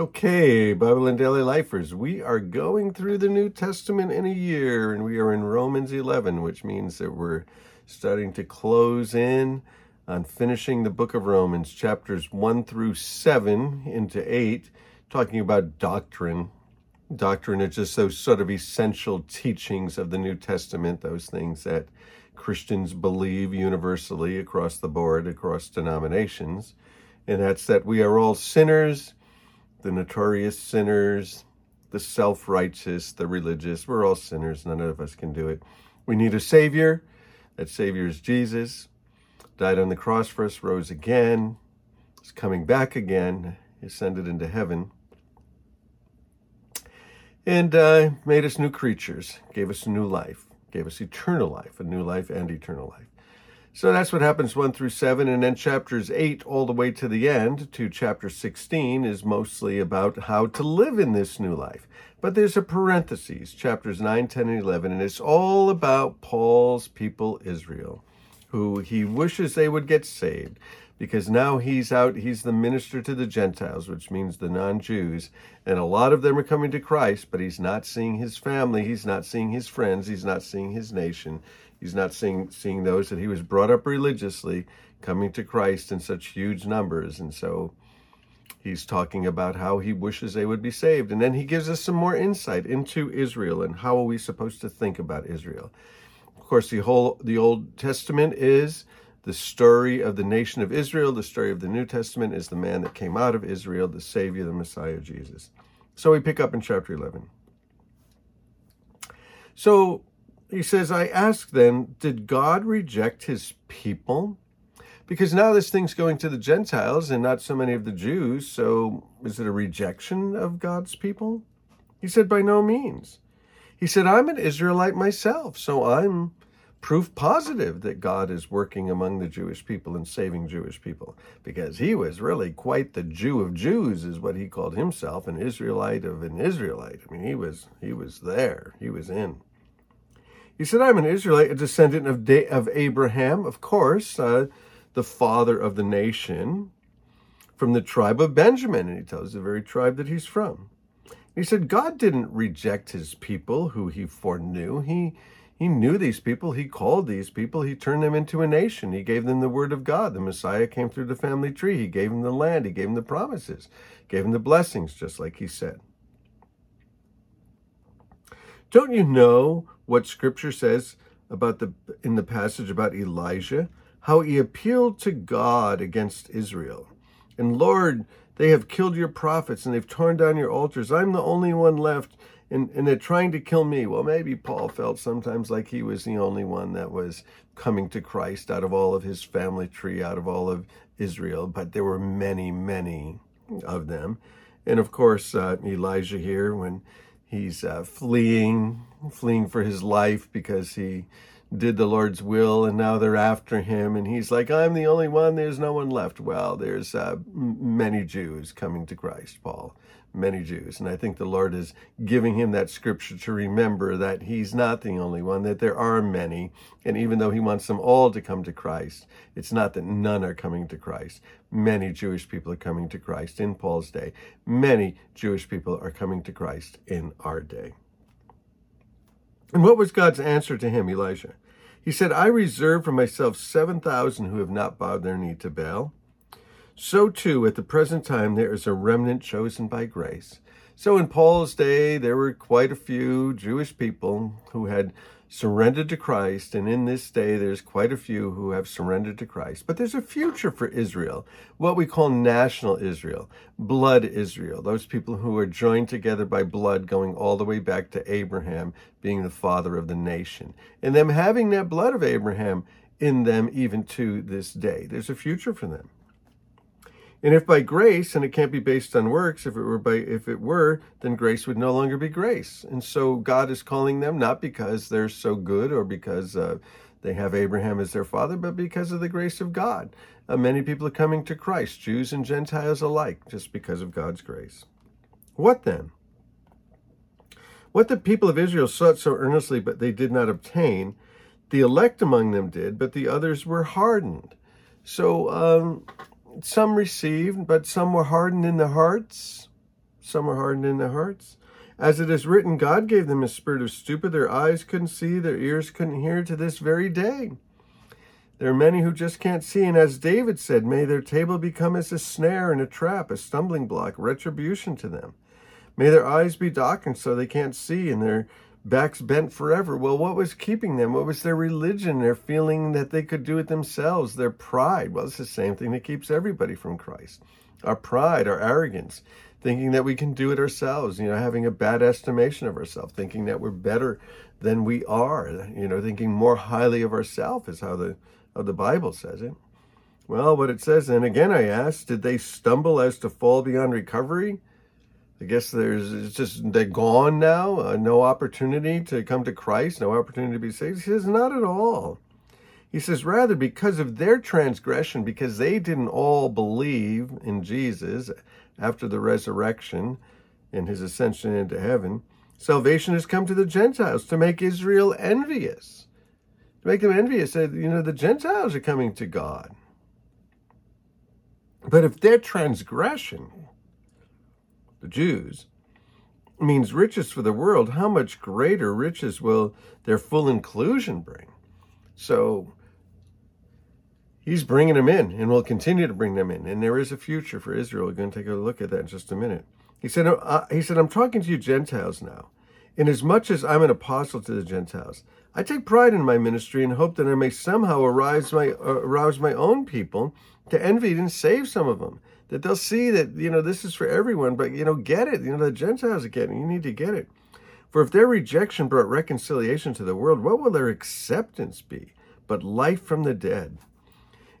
Okay, Bible and Daily Lifers, we are going through the New Testament in a year, and we are in Romans 11, which means that we're starting to close in on finishing the book of Romans, chapters 1 through 7 into 8, talking about doctrine. Doctrine is just those sort of essential teachings of the New Testament, those things that Christians believe universally across the board, across denominations. And that's that we are all sinners the notorious sinners, the self righteous, the religious. We're all sinners. None of us can do it. We need a Savior. That Savior is Jesus. Died on the cross for us, rose again, is coming back again, ascended into heaven, and uh, made us new creatures, gave us a new life, gave us eternal life, a new life and eternal life. So that's what happens 1 through 7. And then chapters 8 all the way to the end, to chapter 16, is mostly about how to live in this new life. But there's a parenthesis, chapters 9, 10, and 11, and it's all about Paul's people, Israel, who he wishes they would get saved because now he's out, he's the minister to the Gentiles, which means the non Jews. And a lot of them are coming to Christ, but he's not seeing his family, he's not seeing his friends, he's not seeing his nation. He's not seeing seeing those that he was brought up religiously coming to Christ in such huge numbers. And so he's talking about how he wishes they would be saved. And then he gives us some more insight into Israel and how are we supposed to think about Israel. Of course, the whole the Old Testament is the story of the nation of Israel. The story of the New Testament is the man that came out of Israel, the Savior, the Messiah, Jesus. So we pick up in chapter 11. So he says, I ask then, did God reject his people? Because now this thing's going to the Gentiles and not so many of the Jews, so is it a rejection of God's people? He said, by no means. He said, I'm an Israelite myself, so I'm proof positive that God is working among the Jewish people and saving Jewish people, because he was really quite the Jew of Jews, is what he called himself, an Israelite of an Israelite. I mean, he was he was there, he was in. He said, I'm an Israelite, a descendant of, of Abraham, of course, uh, the father of the nation, from the tribe of Benjamin. And he tells the very tribe that he's from. He said, God didn't reject his people who he foreknew. He, he knew these people. He called these people. He turned them into a nation. He gave them the word of God. The Messiah came through the family tree. He gave them the land. He gave them the promises, gave them the blessings, just like he said. Don't you know what scripture says about the in the passage about Elijah? How he appealed to God against Israel. And Lord, they have killed your prophets and they've torn down your altars. I'm the only one left and, and they're trying to kill me. Well, maybe Paul felt sometimes like he was the only one that was coming to Christ out of all of his family tree, out of all of Israel, but there were many, many of them. And of course, uh, Elijah here, when He's uh, fleeing, fleeing for his life because he did the Lord's will and now they're after him. And he's like, I'm the only one. There's no one left. Well, there's uh, many Jews coming to Christ, Paul many Jews. And I think the Lord is giving him that scripture to remember that he's not the only one, that there are many. And even though he wants them all to come to Christ, it's not that none are coming to Christ. Many Jewish people are coming to Christ in Paul's day. Many Jewish people are coming to Christ in our day. And what was God's answer to him, Elijah? He said, I reserve for myself 7,000 who have not bowed their knee to Baal so too, at the present time, there is a remnant chosen by grace. So in Paul's day, there were quite a few Jewish people who had surrendered to Christ, and in this day, there's quite a few who have surrendered to Christ. But there's a future for Israel, what we call national Israel, blood Israel, those people who are joined together by blood going all the way back to Abraham being the father of the nation, and them having that blood of Abraham in them even to this day. There's a future for them. And if by grace, and it can't be based on works, if it were by if it were, then grace would no longer be grace. And so God is calling them not because they're so good or because uh, they have Abraham as their father, but because of the grace of God. Uh, many people are coming to Christ, Jews and Gentiles alike, just because of God's grace. What then? What the people of Israel sought so earnestly, but they did not obtain, the elect among them did, but the others were hardened. So um, some received, but some were hardened in their hearts. some were hardened in their hearts. As it is written, God gave them a spirit of stupor. Their eyes couldn't see, their ears couldn't hear to this very day. There are many who just can't see, and as David said, may their table become as a snare and a trap, a stumbling block, retribution to them. May their eyes be darkened so they can't see, and their backs bent forever. Well, what was keeping them? What was their religion? Their feeling that they could do it themselves, their pride. Well, it's the same thing that keeps everybody from Christ. Our pride, our arrogance, thinking that we can do it ourselves, you know, having a bad estimation of ourselves, thinking that we're better than we are, you know, thinking more highly of ourselves is how the how the Bible says it. Well, what it says, and again I ask, did they stumble as to fall beyond recovery? I guess there's it's just they're gone now, uh, no opportunity to come to Christ, no opportunity to be saved. He says, not at all. He says, rather, because of their transgression, because they didn't all believe in Jesus after the resurrection and his ascension into heaven, salvation has come to the Gentiles to make Israel envious. To make them envious, That, you know, the Gentiles are coming to God. But if their transgression, the Jews, means riches for the world, how much greater riches will their full inclusion bring? So he's bringing them in and will continue to bring them in. And there is a future for Israel. We're going to take a look at that in just a minute. He said, uh, he said, I'm talking to you Gentiles now. Inasmuch as I'm an apostle to the Gentiles, I take pride in my ministry and hope that I may somehow arouse my, uh, arouse my own people to envy and save some of them. That they'll see that, you know, this is for everyone, but, you know, get it. You know, the Gentiles are getting You need to get it. For if their rejection brought reconciliation to the world, what will their acceptance be but life from the dead?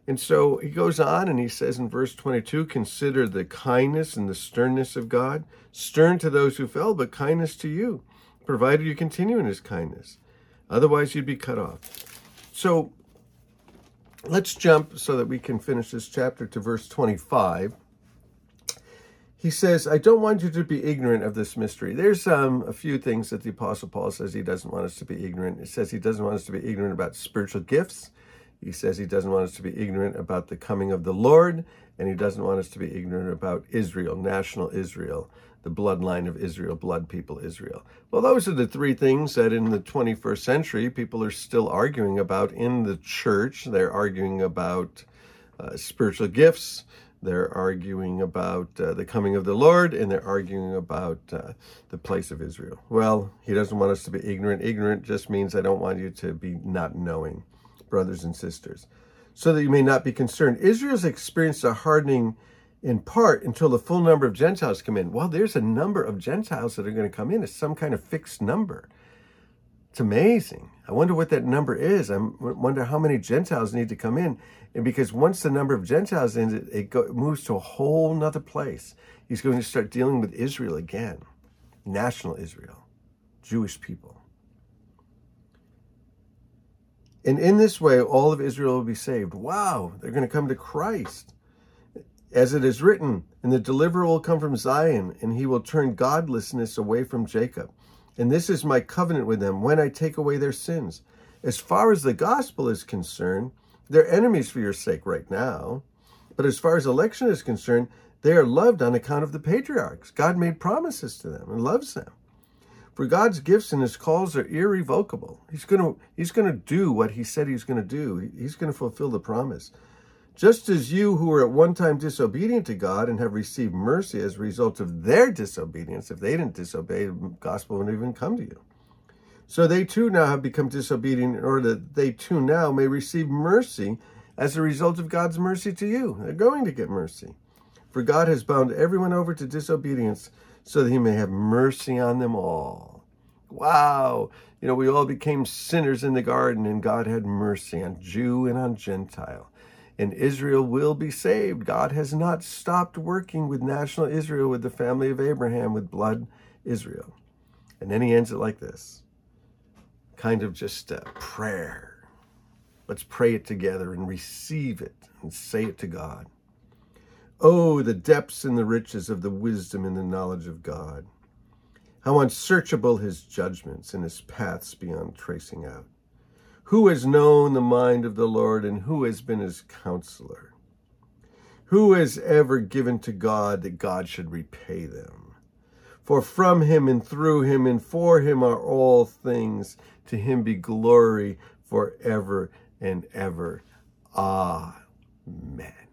And so he goes on and he says in verse 22 Consider the kindness and the sternness of God, stern to those who fell, but kindness to you, provided you continue in his kindness. Otherwise, you'd be cut off. So let's jump so that we can finish this chapter to verse 25. He says, I don't want you to be ignorant of this mystery. There's um, a few things that the Apostle Paul says he doesn't want us to be ignorant. He says he doesn't want us to be ignorant about spiritual gifts. He says he doesn't want us to be ignorant about the coming of the Lord, and he doesn't want us to be ignorant about Israel, national Israel, the bloodline of Israel, blood people Israel. Well, those are the three things that in the 21st century people are still arguing about in the church. They're arguing about uh, spiritual gifts, they're arguing about uh, the coming of the Lord, and they're arguing about uh, the place of Israel. Well, he doesn't want us to be ignorant. Ignorant just means I don't want you to be not knowing brothers and sisters, so that you may not be concerned. Israel's experienced a hardening in part until the full number of Gentiles come in. Well, there's a number of Gentiles that are going to come in. It's some kind of fixed number. It's amazing. I wonder what that number is. I wonder how many Gentiles need to come in. And because once the number of Gentiles ends, it, it moves to a whole nother place. He's going to start dealing with Israel again, national Israel, Jewish people. And in this way, all of Israel will be saved. Wow, they're going to come to Christ. As it is written, and the deliverer will come from Zion, and he will turn godlessness away from Jacob. And this is my covenant with them when I take away their sins. As far as the gospel is concerned, they're enemies for your sake right now. But as far as election is concerned, they are loved on account of the patriarchs. God made promises to them and loves them. For God's gifts and his calls are irrevocable. He's going to he's going to do what he said he's going to do. He's going to fulfill the promise. Just as you who were at one time disobedient to God and have received mercy as a result of their disobedience, if they didn't disobey, the gospel wouldn't even come to you. So they too now have become disobedient in order that they too now may receive mercy as a result of God's mercy to you. They're going to get mercy. For God has bound everyone over to disobedience so that he may have mercy on them all. Wow. You know, we all became sinners in the garden, and God had mercy on Jew and on Gentile. And Israel will be saved. God has not stopped working with national Israel, with the family of Abraham, with blood Israel. And then he ends it like this kind of just a prayer. Let's pray it together and receive it and say it to God. Oh, the depths and the riches of the wisdom and the knowledge of God. How unsearchable his judgments and his paths beyond tracing out. Who has known the mind of the Lord and who has been his counselor? Who has ever given to God that God should repay them? For from him and through him and for him are all things. To him be glory forever and ever. Amen.